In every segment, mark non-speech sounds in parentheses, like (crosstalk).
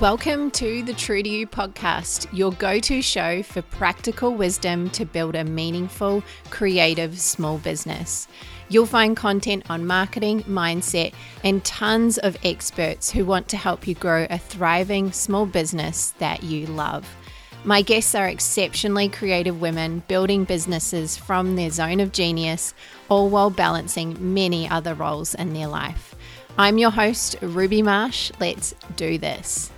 Welcome to the True to You podcast, your go to show for practical wisdom to build a meaningful, creative small business. You'll find content on marketing, mindset, and tons of experts who want to help you grow a thriving small business that you love. My guests are exceptionally creative women building businesses from their zone of genius, all while balancing many other roles in their life. I'm your host, Ruby Marsh. Let's do this.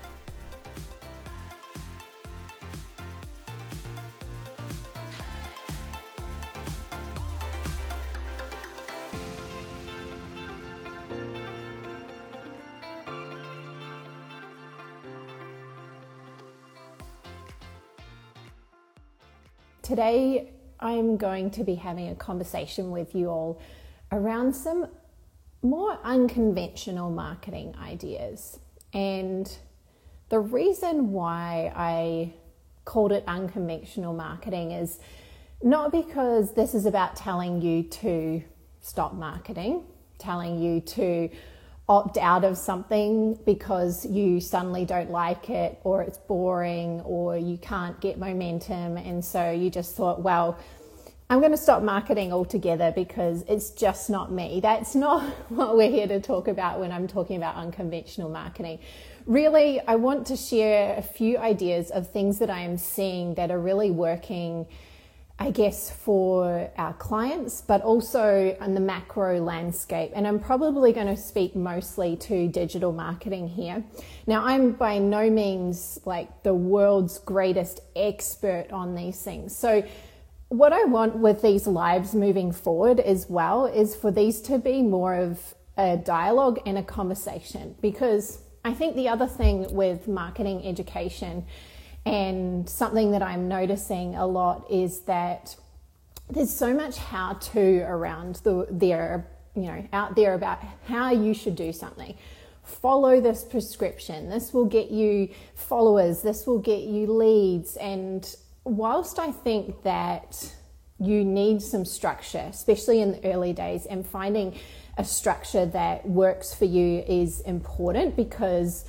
Today, I'm going to be having a conversation with you all around some more unconventional marketing ideas. And the reason why I called it unconventional marketing is not because this is about telling you to stop marketing, telling you to opt out of something because you suddenly don't like it or it's boring or you can't get momentum and so you just thought well I'm going to stop marketing altogether because it's just not me. That's not (laughs) what we're here to talk about when I'm talking about unconventional marketing. Really, I want to share a few ideas of things that I am seeing that are really working I guess, for our clients, but also on the macro landscape. And I'm probably going to speak mostly to digital marketing here. Now, I'm by no means like the world's greatest expert on these things. So, what I want with these lives moving forward as well is for these to be more of a dialogue and a conversation because I think the other thing with marketing education and something that I'm noticing a lot is that there's so much how to around the there, you know, out there about how you should do something. Follow this prescription. This will get you followers. This will get you leads. And whilst I think that you need some structure, especially in the early days, and finding a structure that works for you is important because,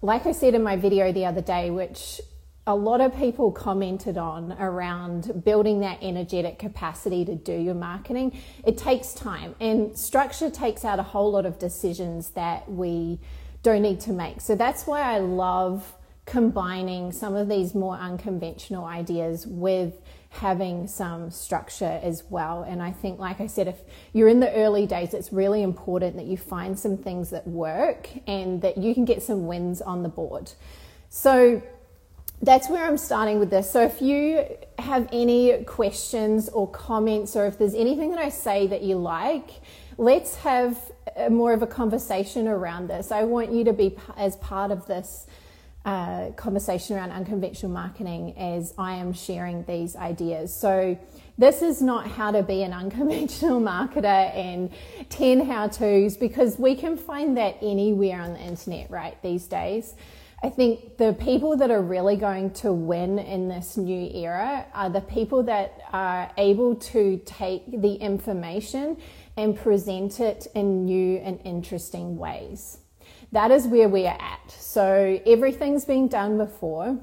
like I said in my video the other day, which a lot of people commented on around building that energetic capacity to do your marketing. It takes time, and structure takes out a whole lot of decisions that we don't need to make. So that's why I love combining some of these more unconventional ideas with having some structure as well. And I think, like I said, if you're in the early days, it's really important that you find some things that work and that you can get some wins on the board. So, that's where I'm starting with this. So if you have any questions or comments, or if there's anything that I say that you like, let's have more of a conversation around this. I want you to be as part of this uh, conversation around unconventional marketing as I am sharing these ideas. So this is not how to be an unconventional (laughs) marketer and 10 how to's because we can find that anywhere on the internet, right, these days. I think the people that are really going to win in this new era are the people that are able to take the information and present it in new and interesting ways. That is where we are at. So everything's been done before.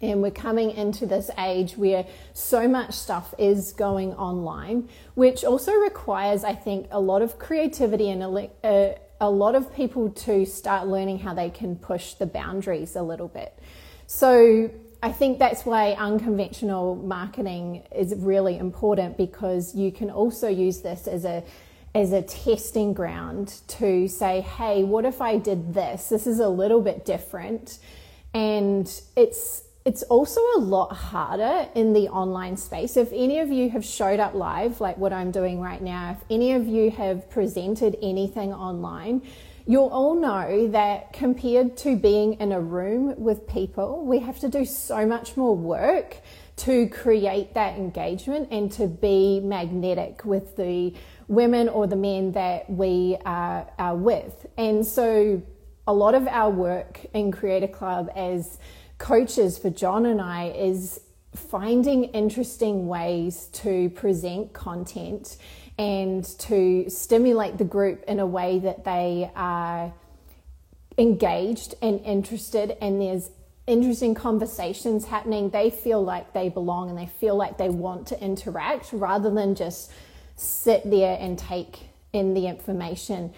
And we're coming into this age where so much stuff is going online, which also requires, I think, a lot of creativity and uh, a lot of people to start learning how they can push the boundaries a little bit. So I think that's why unconventional marketing is really important because you can also use this as a as a testing ground to say, hey, what if I did this? This is a little bit different. And it's it's also a lot harder in the online space. If any of you have showed up live, like what I'm doing right now, if any of you have presented anything online, you'll all know that compared to being in a room with people, we have to do so much more work to create that engagement and to be magnetic with the women or the men that we are, are with. And so, a lot of our work in Creator Club as coaches for John and I is finding interesting ways to present content and to stimulate the group in a way that they are engaged and interested and there's interesting conversations happening, they feel like they belong and they feel like they want to interact rather than just sit there and take in the information.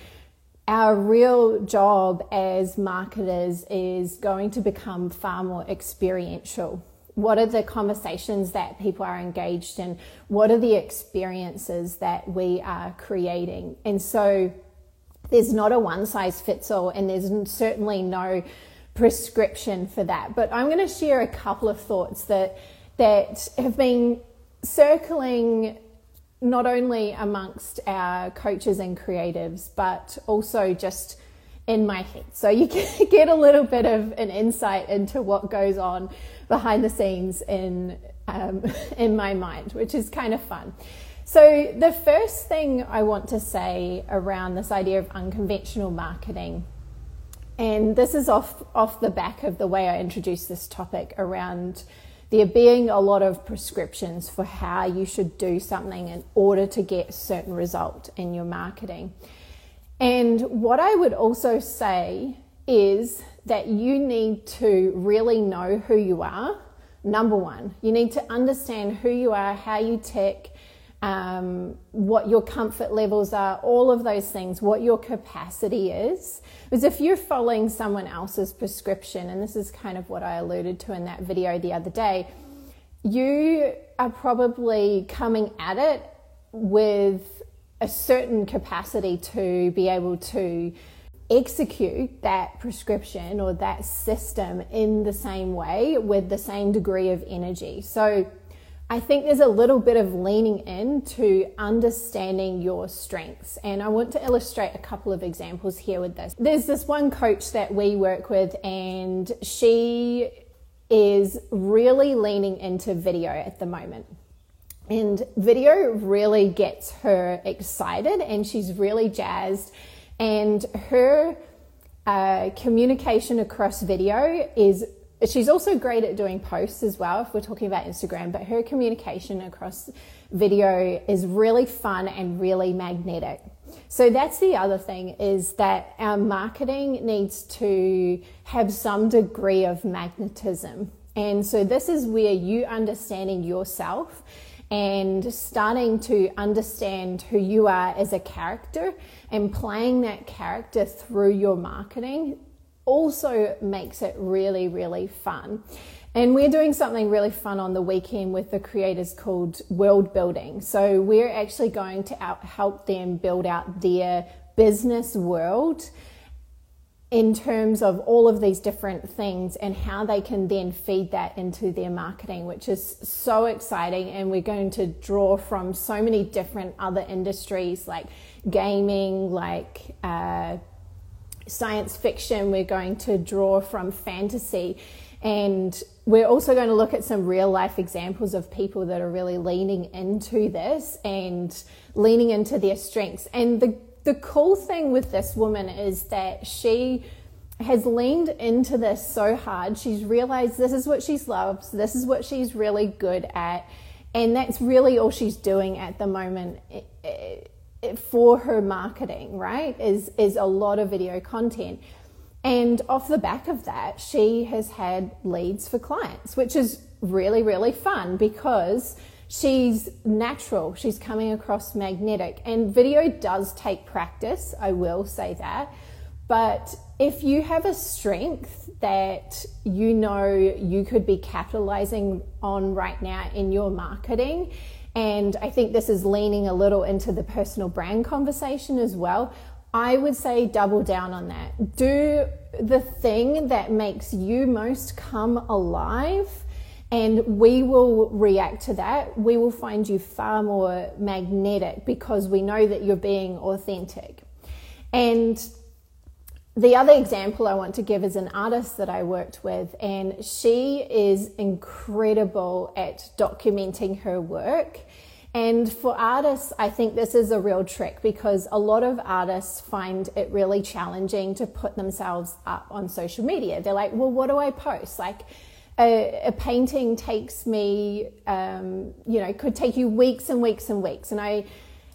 Our real job as marketers is going to become far more experiential. What are the conversations that people are engaged in? What are the experiences that we are creating? And so there's not a one size fits all, and there's certainly no prescription for that. But I'm going to share a couple of thoughts that that have been circling not only amongst our coaches and creatives, but also just in my head. So you (laughs) get a little bit of an insight into what goes on behind the scenes in um, (laughs) in my mind, which is kind of fun. So the first thing I want to say around this idea of unconventional marketing and this is off, off the back of the way I introduced this topic around there being a lot of prescriptions for how you should do something in order to get a certain result in your marketing. And what I would also say is that you need to really know who you are. Number one, you need to understand who you are, how you tick, um, what your comfort levels are, all of those things, what your capacity is. Because if you're following someone else's prescription, and this is kind of what I alluded to in that video the other day, you are probably coming at it with a certain capacity to be able to execute that prescription or that system in the same way with the same degree of energy. So, I think there's a little bit of leaning into understanding your strengths. And I want to illustrate a couple of examples here with this. There's this one coach that we work with, and she is really leaning into video at the moment. And video really gets her excited, and she's really jazzed. And her uh, communication across video is She's also great at doing posts as well, if we're talking about Instagram, but her communication across video is really fun and really magnetic. So that's the other thing is that our marketing needs to have some degree of magnetism. And so this is where you understanding yourself and starting to understand who you are as a character and playing that character through your marketing also makes it really, really fun. And we're doing something really fun on the weekend with the creators called World Building. So we're actually going to help them build out their business world in terms of all of these different things and how they can then feed that into their marketing, which is so exciting. And we're going to draw from so many different other industries like gaming, like uh, science fiction, we're going to draw from fantasy. And we're also going to look at some real life examples of people that are really leaning into this and leaning into their strengths. And the, the cool thing with this woman is that she has leaned into this so hard. She's realized this is what she loves, this is what she's really good at. And that's really all she's doing at the moment for her marketing, right? Is is a lot of video content. And off the back of that, she has had leads for clients, which is really, really fun because she's natural. She's coming across magnetic. And video does take practice, I will say that. But if you have a strength that you know you could be capitalizing on right now in your marketing, and I think this is leaning a little into the personal brand conversation as well. I would say double down on that. Do the thing that makes you most come alive, and we will react to that. We will find you far more magnetic because we know that you're being authentic. And the other example I want to give is an artist that I worked with, and she is incredible at documenting her work. And for artists, I think this is a real trick because a lot of artists find it really challenging to put themselves up on social media. They're like, well, what do I post? Like, a, a painting takes me, um, you know, could take you weeks and weeks and weeks. And I,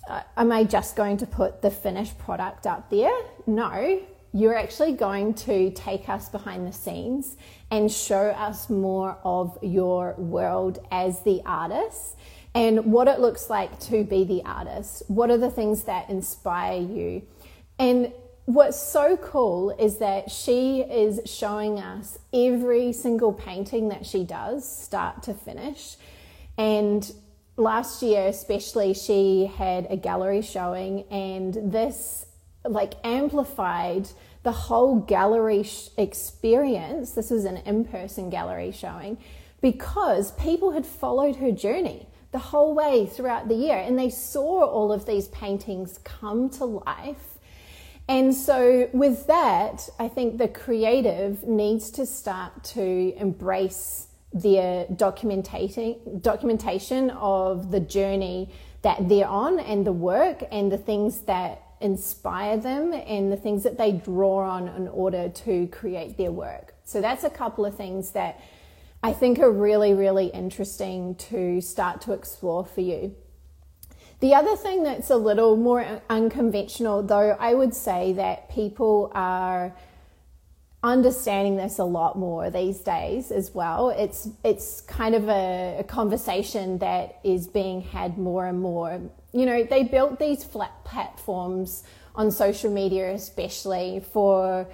uh, am I just going to put the finished product up there? No you're actually going to take us behind the scenes and show us more of your world as the artist and what it looks like to be the artist. What are the things that inspire you? And what's so cool is that she is showing us every single painting that she does, start to finish. And last year, especially, she had a gallery showing, and this like amplified the whole gallery sh- experience. This was an in person gallery showing because people had followed her journey the whole way throughout the year and they saw all of these paintings come to life. And so, with that, I think the creative needs to start to embrace their uh, documentation documentation of the journey that they're on and the work and the things that inspire them and the things that they draw on in order to create their work. So that's a couple of things that I think are really, really interesting to start to explore for you. The other thing that's a little more unconventional, though, I would say that people are understanding this a lot more these days as well. It's it's kind of a, a, conversation that is being had more and more. You know, they built these flat platforms on social media, especially for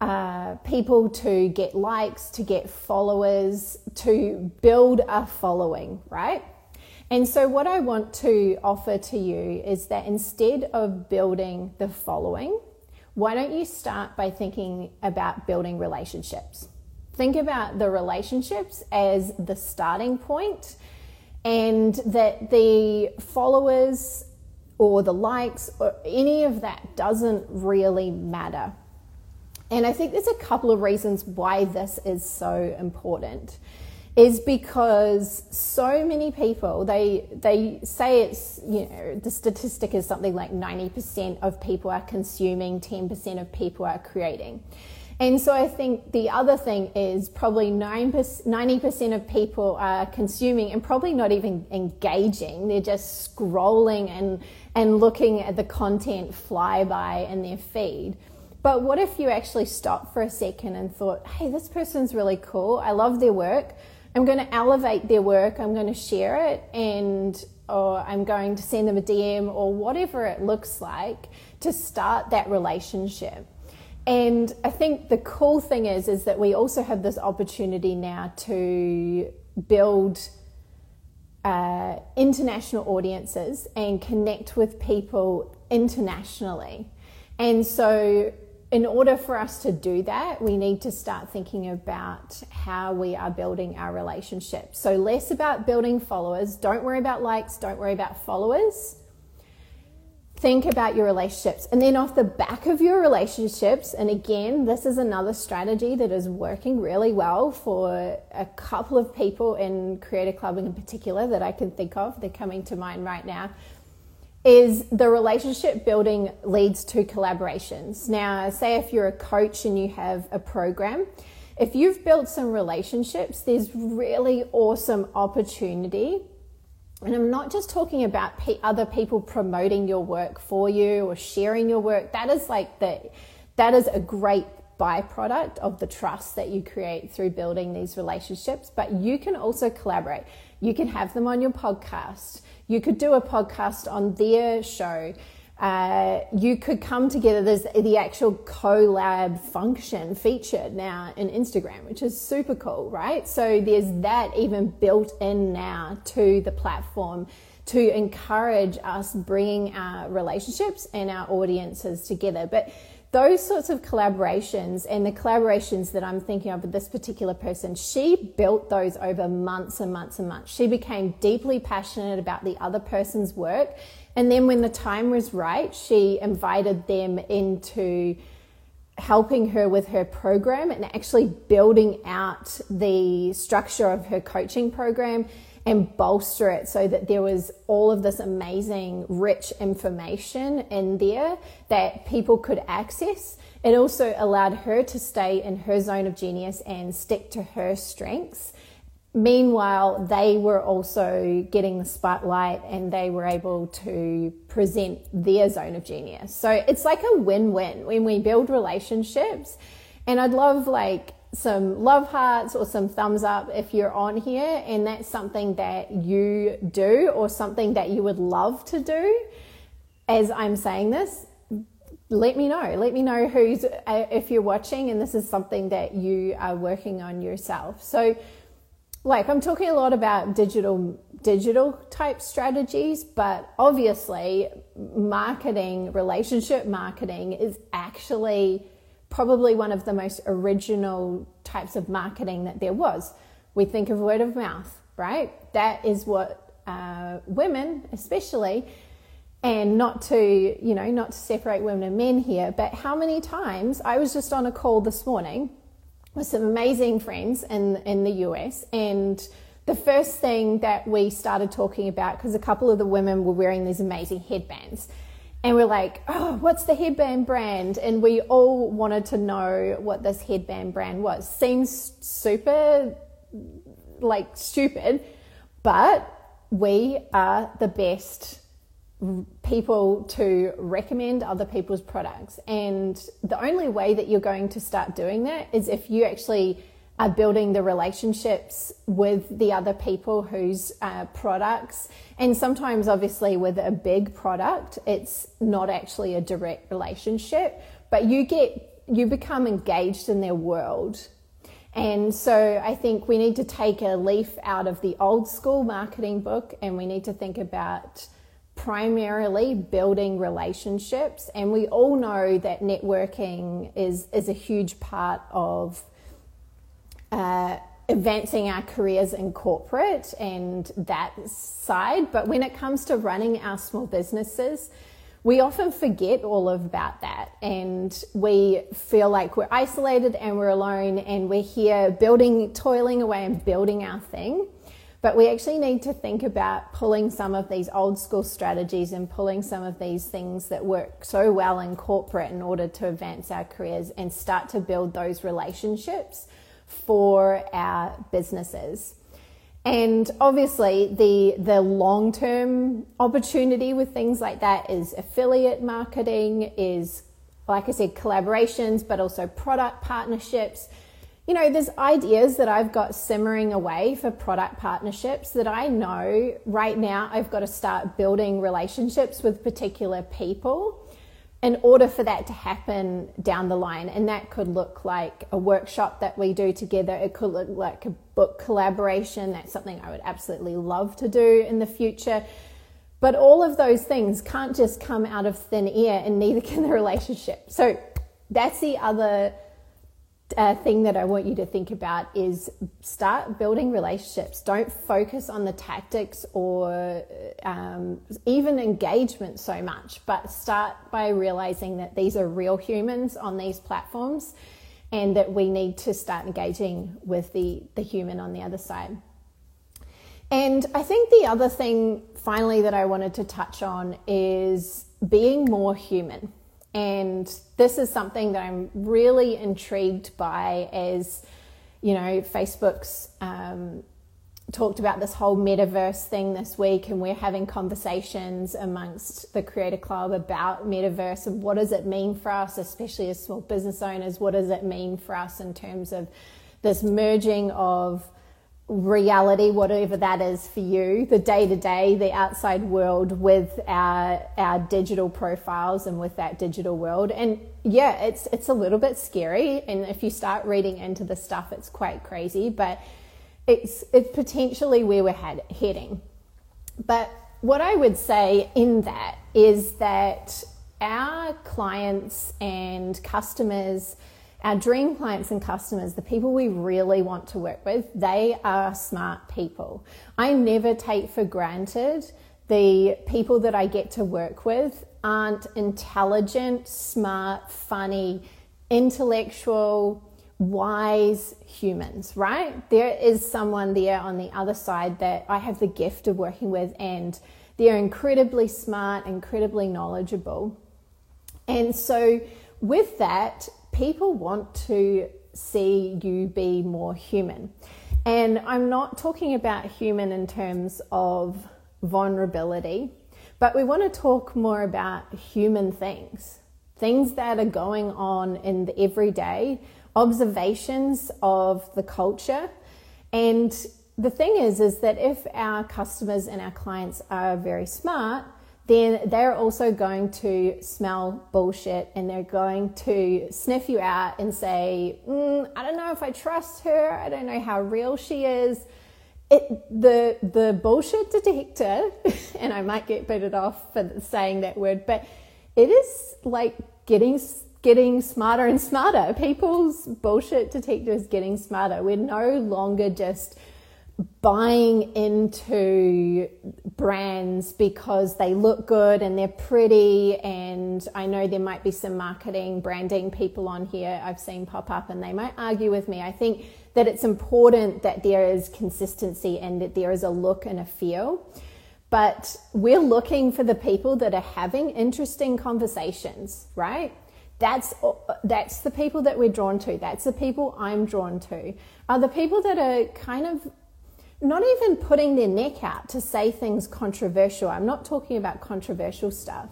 uh, people to get likes, to get followers, to build a following, right? And so, what I want to offer to you is that instead of building the following, why don't you start by thinking about building relationships? Think about the relationships as the starting point, and that the followers or the likes or any of that doesn't really matter. And I think there's a couple of reasons why this is so important is because so many people they they say it's you know the statistic is something like 90% of people are consuming 10% of people are creating. And so i think the other thing is probably 90% of people are consuming and probably not even engaging. They're just scrolling and and looking at the content fly by in their feed. But what if you actually stopped for a second and thought hey this person's really cool. I love their work I'm going to elevate their work, I'm going to share it, and or I'm going to send them a DM or whatever it looks like to start that relationship. And I think the cool thing is is that we also have this opportunity now to build uh, international audiences and connect with people internationally. And so in order for us to do that, we need to start thinking about how we are building our relationships. So, less about building followers. Don't worry about likes, don't worry about followers. Think about your relationships. And then, off the back of your relationships, and again, this is another strategy that is working really well for a couple of people in Creator Clubbing in particular that I can think of. They're coming to mind right now is the relationship building leads to collaborations. Now, say if you're a coach and you have a program, if you've built some relationships, there's really awesome opportunity. And I'm not just talking about other people promoting your work for you or sharing your work. That is like the that is a great byproduct of the trust that you create through building these relationships, but you can also collaborate. You can have them on your podcast. You could do a podcast on their show. Uh, you could come together. There's the actual collab function featured now in Instagram, which is super cool, right? So there's that even built in now to the platform to encourage us bringing our relationships and our audiences together. But those sorts of collaborations and the collaborations that I'm thinking of with this particular person, she built those over months and months and months. She became deeply passionate about the other person's work. And then when the time was right, she invited them into helping her with her program and actually building out the structure of her coaching program and bolster it so that there was all of this amazing, rich information in there that people could access. It also allowed her to stay in her zone of genius and stick to her strengths, meanwhile, they were also getting the spotlight and they were able to present their zone of genius. So it's like a win win when we build relationships. And I'd love like some love hearts or some thumbs up if you're on here and that's something that you do or something that you would love to do. As I'm saying this let me know. Let me know who's uh, if you're watching and this is something that you are working on yourself. So like I'm talking a lot about digital digital type strategies, but obviously marketing, relationship marketing is actually probably one of the most original types of marketing that there was. We think of word of mouth, right? That is what uh, women, especially, and not to you know not to separate women and men here, but how many times I was just on a call this morning with some amazing friends in in the US and the first thing that we started talking about because a couple of the women were wearing these amazing headbands and we're like oh what's the headband brand and we all wanted to know what this headband brand was seems super like stupid but we are the best people to recommend other people's products. And the only way that you're going to start doing that is if you actually are building the relationships with the other people whose uh, products. And sometimes, obviously, with a big product, it's not actually a direct relationship, but you get, you become engaged in their world. And so I think we need to take a leaf out of the old school marketing book and we need to think about primarily building relationships and we all know that networking is is a huge part of uh, advancing our careers in corporate and that side but when it comes to running our small businesses we often forget all about that. And we feel like we're isolated and we're alone and we're here building toiling away and building our thing. But we actually need to think about pulling some of these old school strategies and pulling some of these things that work so well in corporate in order to advance our careers and start to build those relationships for our businesses. And obviously, the, the long term opportunity with things like that is affiliate marketing, is, like I said, collaborations, but also product partnerships you know, there's ideas that I've got simmering away for product partnerships that I know right now I've got to start building relationships with particular people in order for that to happen down the line. And that could look like a workshop that we do together, it could look like a book collaboration. That's something I would absolutely love to do in the future. But all of those things can't just come out of thin air, and neither can the relationship. So that's the other uh, thing that I want you to think about is start building relationships. Don't focus on the tactics or um, even engagement so much, but start by realizing that these are real humans on these platforms and that we need to start engaging with the, the human on the other side. And I think the other thing, finally, that I wanted to touch on is being more human. And this is something that I'm really intrigued by as, you know, Facebook's um, talked about this whole metaverse thing this week, and we're having conversations amongst the Creator Club about metaverse and what does it mean for us, especially as small business owners. What does it mean for us in terms of this merging of reality, whatever that is for you, the day to day, the outside world with our our digital profiles and with that digital world. And yeah, it's it's a little bit scary. And if you start reading into the stuff, it's quite crazy. But it's it's potentially where we're head, heading. But what I would say in that is that our clients and customers our dream clients and customers, the people we really want to work with, they are smart people. I never take for granted the people that I get to work with aren't intelligent, smart, funny, intellectual, wise humans, right? There is someone there on the other side that I have the gift of working with, and they're incredibly smart, incredibly knowledgeable. And so, with that, people want to see you be more human. And I'm not talking about human in terms of vulnerability, but we want to talk more about human things, things that are going on in the everyday, observations of the culture. And the thing is, is that if our customers and our clients are very smart, then they're also going to smell bullshit and they're going to sniff you out and say, mm, I don't know if I trust her. I don't know how real she is. It, the the bullshit detector, (laughs) and I might get booted off for saying that word, but it is like getting getting smarter and smarter. People's bullshit detector is getting smarter. We're no longer just buying into brands because they look good and they're pretty. And I know there might be some marketing branding people on here I've seen pop up and they might argue with me. I think that it's important that there is consistency and that there is a look and a feel. But we're looking for the people that are having interesting conversations right? That's that's the people that we're drawn to. That's the people i'm drawn to. Are the people that are kind of not even putting their neck out to say things controversial. I'm not talking about controversial stuff.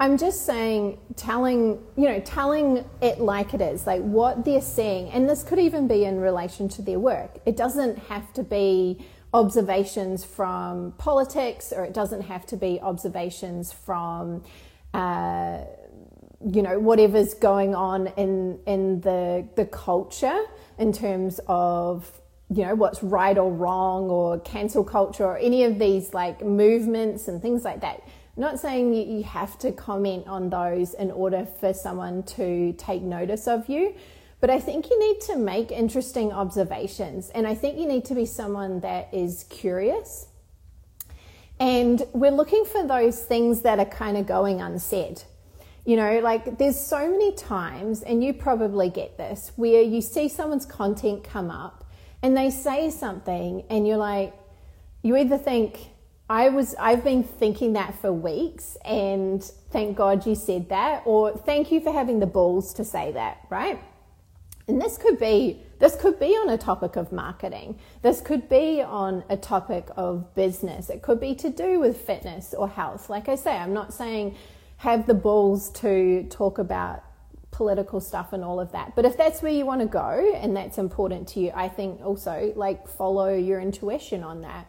I'm just saying, telling, you know, telling it like it is, like what they're seeing. And this could even be in relation to their work. It doesn't have to be observations from politics or it doesn't have to be observations from, uh, you know, whatever's going on in, in the, the culture in terms of you know what's right or wrong or cancel culture or any of these like movements and things like that. I'm not saying you, you have to comment on those in order for someone to take notice of you but i think you need to make interesting observations and i think you need to be someone that is curious. And we're looking for those things that are kind of going unsaid. You know, like there's so many times, and you probably get this, where you see someone's content come up and they say something and you're like you either think I was I've been thinking that for weeks and thank God you said that or thank you for having the balls to say that, right? And this could be this could be on a topic of marketing. This could be on a topic of business. It could be to do with fitness or health. Like I say, I'm not saying have the balls to talk about political stuff and all of that. But if that's where you want to go and that's important to you, I think also like follow your intuition on that.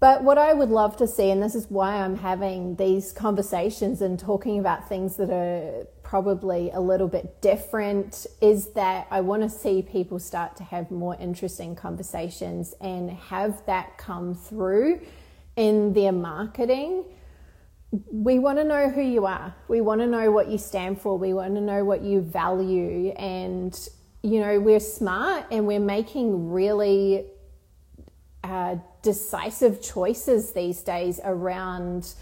But what I would love to see, and this is why I'm having these conversations and talking about things that are probably a little bit different, is that I want to see people start to have more interesting conversations and have that come through in their marketing we want to know who you are. We want to know what you stand for. We want to know what you value. And, you know, we're smart and we're making really uh, decisive choices these days around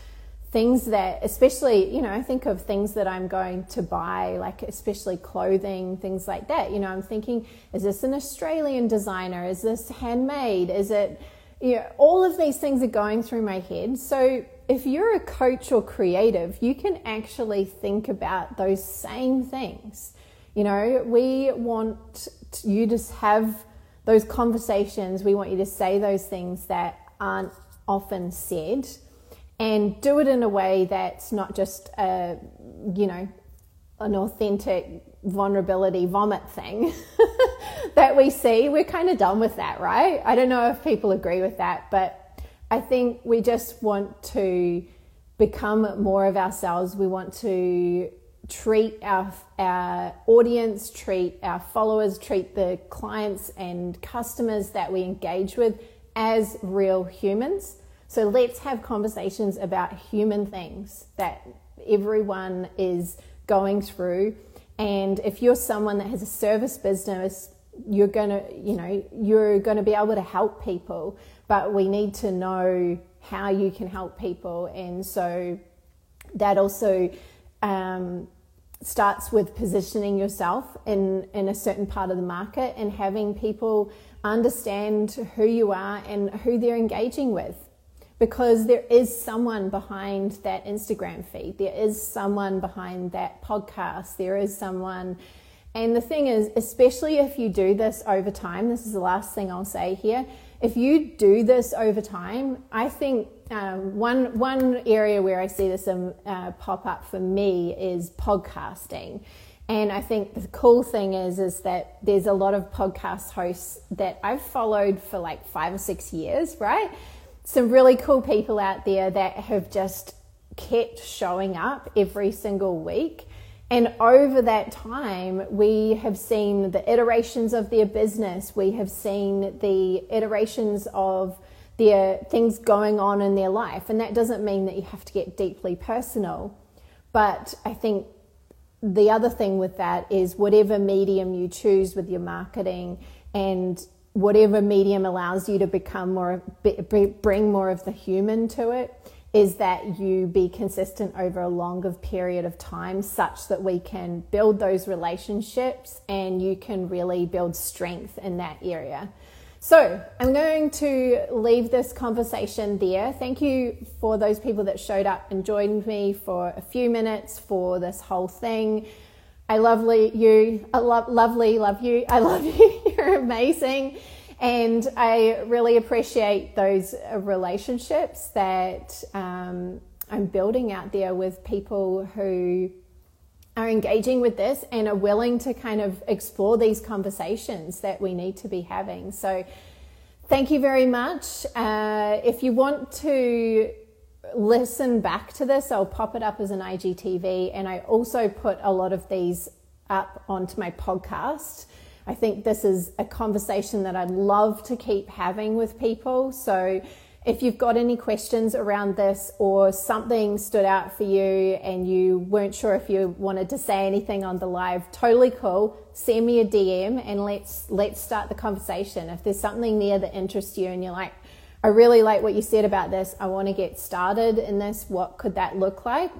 things that, especially, you know, I think of things that I'm going to buy, like especially clothing, things like that. You know, I'm thinking, is this an Australian designer? Is this handmade? Is it, you know, all of these things are going through my head. So, if you're a coach or creative, you can actually think about those same things. You know, we want you to have those conversations. We want you to say those things that aren't often said and do it in a way that's not just a, you know, an authentic vulnerability vomit thing (laughs) that we see. We're kind of done with that, right? I don't know if people agree with that, but I think we just want to become more of ourselves. We want to treat our, our audience, treat our followers, treat the clients and customers that we engage with as real humans. So let's have conversations about human things that everyone is going through. And if you're someone that has a service business, you're going to, you know, you're going to be able to help people but we need to know how you can help people. And so that also um, starts with positioning yourself in, in a certain part of the market and having people understand who you are and who they're engaging with. Because there is someone behind that Instagram feed, there is someone behind that podcast, there is someone And the thing is, especially if you do this over time, this is the last thing I'll say here. If you do this over time, I think um, one one area where I see this um, uh, pop up for me is podcasting. And I think the cool thing is is that there's a lot of podcast hosts that I've followed for like five or six years, right? Some really cool people out there that have just kept showing up every single week and over that time, we have seen the iterations of their business, we have seen the iterations of their things going on in their life. And that doesn't mean that you have to get deeply personal. But I think the other thing with that is whatever medium you choose with your marketing and whatever medium allows you to become more, bring more of the human to it is that you be consistent over a longer period of time such that we can build those relationships and you can really build strength in that area. So, I'm going to leave this conversation there. Thank you for those people that showed up and joined me for a few minutes for this whole thing. I love you. I love, lovely, love you. I love you. (laughs) (laughs) You're amazing. And I really appreciate those uh, relationships that um, I'm building out there with people who are engaging with this and are willing to kind of explore these conversations that we need to be having. So, thank you very much. Uh, if you want to listen back to this, I'll pop it up as an IGTV, and I also put a lot of these up onto my podcast. I think this is a conversation that I'd love to keep having with people. So if you've got any questions around this or something stood out for you and you weren't sure if you wanted to say anything on the live, totally cool. Send me a DM and let's let's start the conversation. If there's something there that interests you and you're like, I really like what you said about this, I want to get started in this, what could that look like?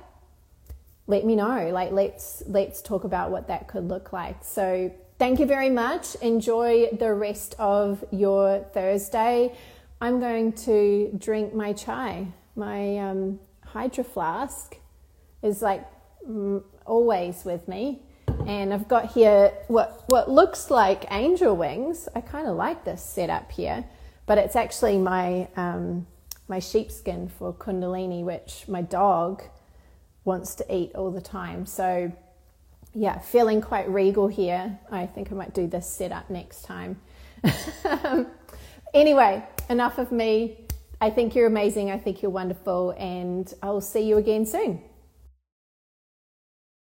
Let me know. Like let's let's talk about what that could look like. So Thank you very much. Enjoy the rest of your Thursday. I'm going to drink my chai. My um, hydro flask is like mm, always with me. And I've got here what, what looks like angel wings. I kind of like this setup here, but it's actually my, um, my sheepskin for Kundalini, which my dog wants to eat all the time. So yeah, feeling quite regal here. I think I might do this setup next time. (laughs) anyway, enough of me. I think you're amazing. I think you're wonderful. And I'll see you again soon.